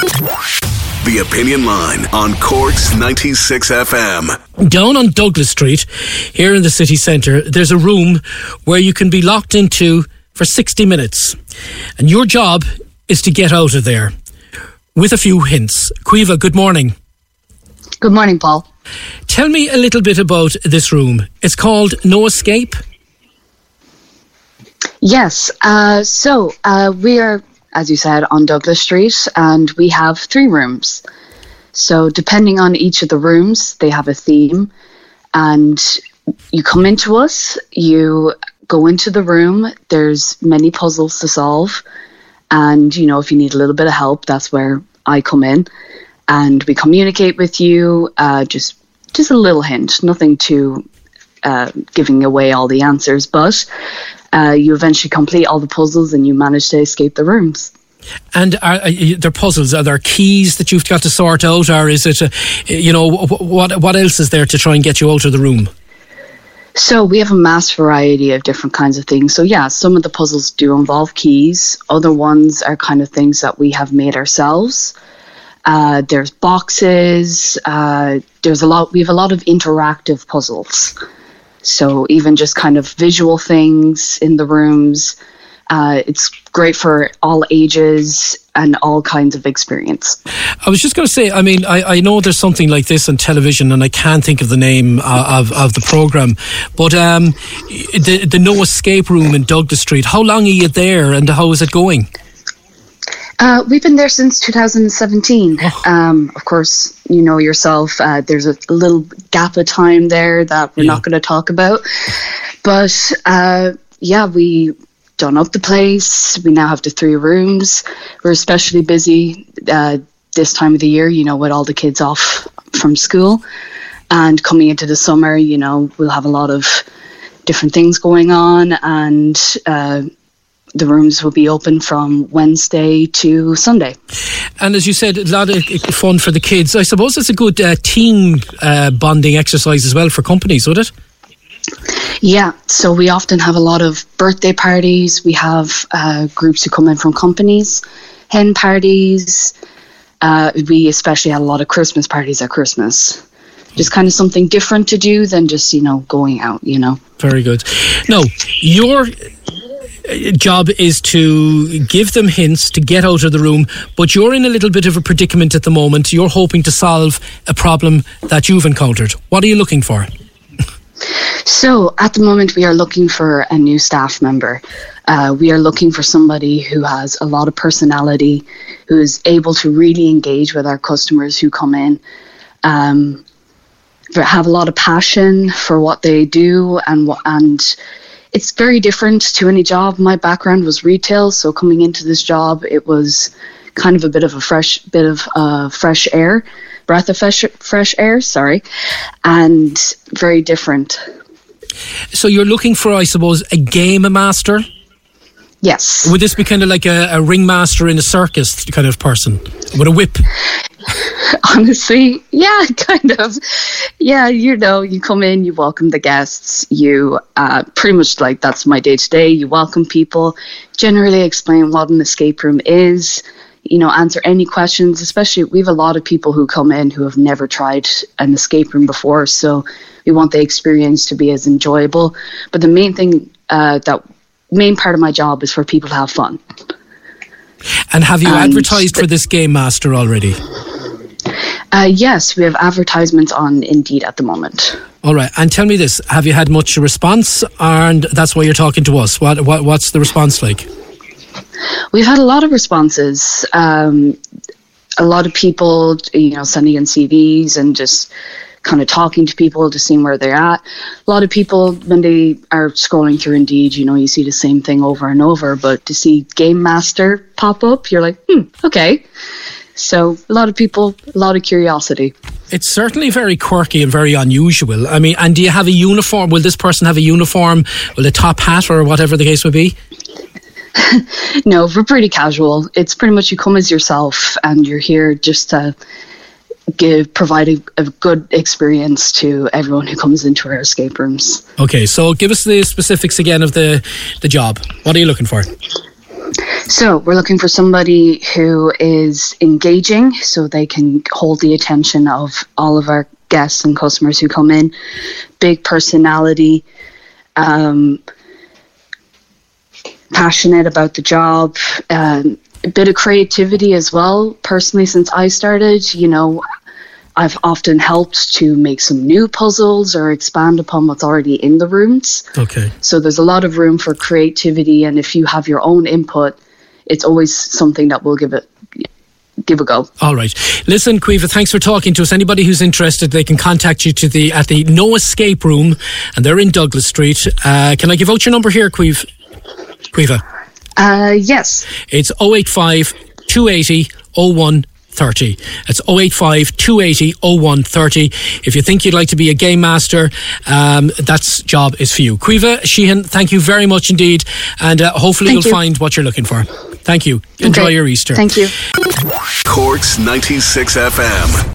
The Opinion Line on Corks 96 FM. Down on Douglas Street, here in the city centre, there's a room where you can be locked into for 60 minutes. And your job is to get out of there with a few hints. Caoimhe, good morning. Good morning, Paul. Tell me a little bit about this room. It's called No Escape. Yes. Uh, so uh, we are, as you said, on Douglas Street, and we have three rooms. So depending on each of the rooms, they have a theme, and you come into us, you go into the room. There's many puzzles to solve, and you know if you need a little bit of help, that's where I come in, and we communicate with you. Uh, just just a little hint, nothing too uh, giving away all the answers, but uh, you eventually complete all the puzzles and you manage to escape the rooms. And are, are there puzzles? Are there keys that you've got to sort out, or is it, a, you know, what what else is there to try and get you out of the room? So we have a mass variety of different kinds of things. So yeah, some of the puzzles do involve keys. Other ones are kind of things that we have made ourselves. Uh, there's boxes. Uh, there's a lot. We have a lot of interactive puzzles. So even just kind of visual things in the rooms. Uh, it's great for all ages and all kinds of experience. I was just going to say, I mean, I, I know there's something like this on television, and I can't think of the name uh, of, of the program, but um, the the No Escape Room in Douglas Street. How long are you there, and how is it going? Uh, we've been there since 2017. Oh. Um, of course, you know yourself. Uh, there's a little gap of time there that we're yeah. not going to talk about, but uh, yeah, we done up the place. We now have the three rooms. We're especially busy uh, this time of the year, you know, with all the kids off from school. And coming into the summer, you know, we'll have a lot of different things going on. And uh, the rooms will be open from Wednesday to Sunday. And as you said, a lot of fun for the kids. I suppose it's a good uh, team uh, bonding exercise as well for companies, would it? Yeah, so we often have a lot of birthday parties. We have uh, groups who come in from companies, hen parties. Uh, we especially had a lot of Christmas parties at Christmas. Just kind of something different to do than just, you know, going out, you know. Very good. No, your job is to give them hints to get out of the room, but you're in a little bit of a predicament at the moment. You're hoping to solve a problem that you've encountered. What are you looking for? So, at the moment, we are looking for a new staff member. Uh, we are looking for somebody who has a lot of personality, who is able to really engage with our customers who come in, um, have a lot of passion for what they do, and and it's very different to any job. My background was retail, so coming into this job, it was kind of a bit of a fresh bit of uh, fresh air, breath of fresh fresh air. Sorry, and very different. So you're looking for, I suppose, a game master. Yes. Would this be kind of like a, a ringmaster in a circus kind of person with a whip? Honestly, yeah, kind of. Yeah, you know, you come in, you welcome the guests, you uh, pretty much like that's my day to day. You welcome people, generally explain what an escape room is, you know, answer any questions. Especially, we have a lot of people who come in who have never tried an escape room before, so we want the experience to be as enjoyable. But the main thing uh, that main part of my job is for people to have fun. And have you and advertised for this game master already? Uh, yes, we have advertisements on Indeed at the moment. All right, and tell me this: Have you had much response, and that's why you're talking to us? What, what what's the response like? We've had a lot of responses. Um, a lot of people, you know, sending in CVs and just kind of talking to people to seeing where they're at. A lot of people, when they are scrolling through Indeed, you know, you see the same thing over and over, but to see Game Master pop up, you're like, hmm, okay. So a lot of people, a lot of curiosity. It's certainly very quirky and very unusual. I mean, and do you have a uniform? Will this person have a uniform? Will a top hat or whatever the case would be? no, we're pretty casual. It's pretty much you come as yourself and you're here just to give provide a, a, good experience to everyone who comes into our escape rooms. Okay, so give us the specifics again of the the job. What are you looking for? So we're looking for somebody who is engaging, so they can hold the attention of all of our guests and customers who come in. Big personality. Um, passionate about the job, um, a bit of creativity as well. Personally, since I started, you know, I've often helped to make some new puzzles or expand upon what's already in the rooms. Okay. So there's a lot of room for creativity, and if you have your own input, it's always something that will give it give a go. All right. Listen, Caoimhe, thanks for talking to us. Anybody who's interested, they can contact you to the at the No Escape Room, and they're in Douglas Street. Uh, can I give out your number here, Quiv? Caoimhe? Uh, yes. It's 085 280 0130. It's 085 280 0130. If you think you'd like to be a game master, um, that's job is for you. Caoimhe Sheehan, thank you very much indeed. And uh, hopefully thank you'll you. find what you're looking for. Thank you. Enjoy okay. your Easter. Thank you. Corks 96 FM.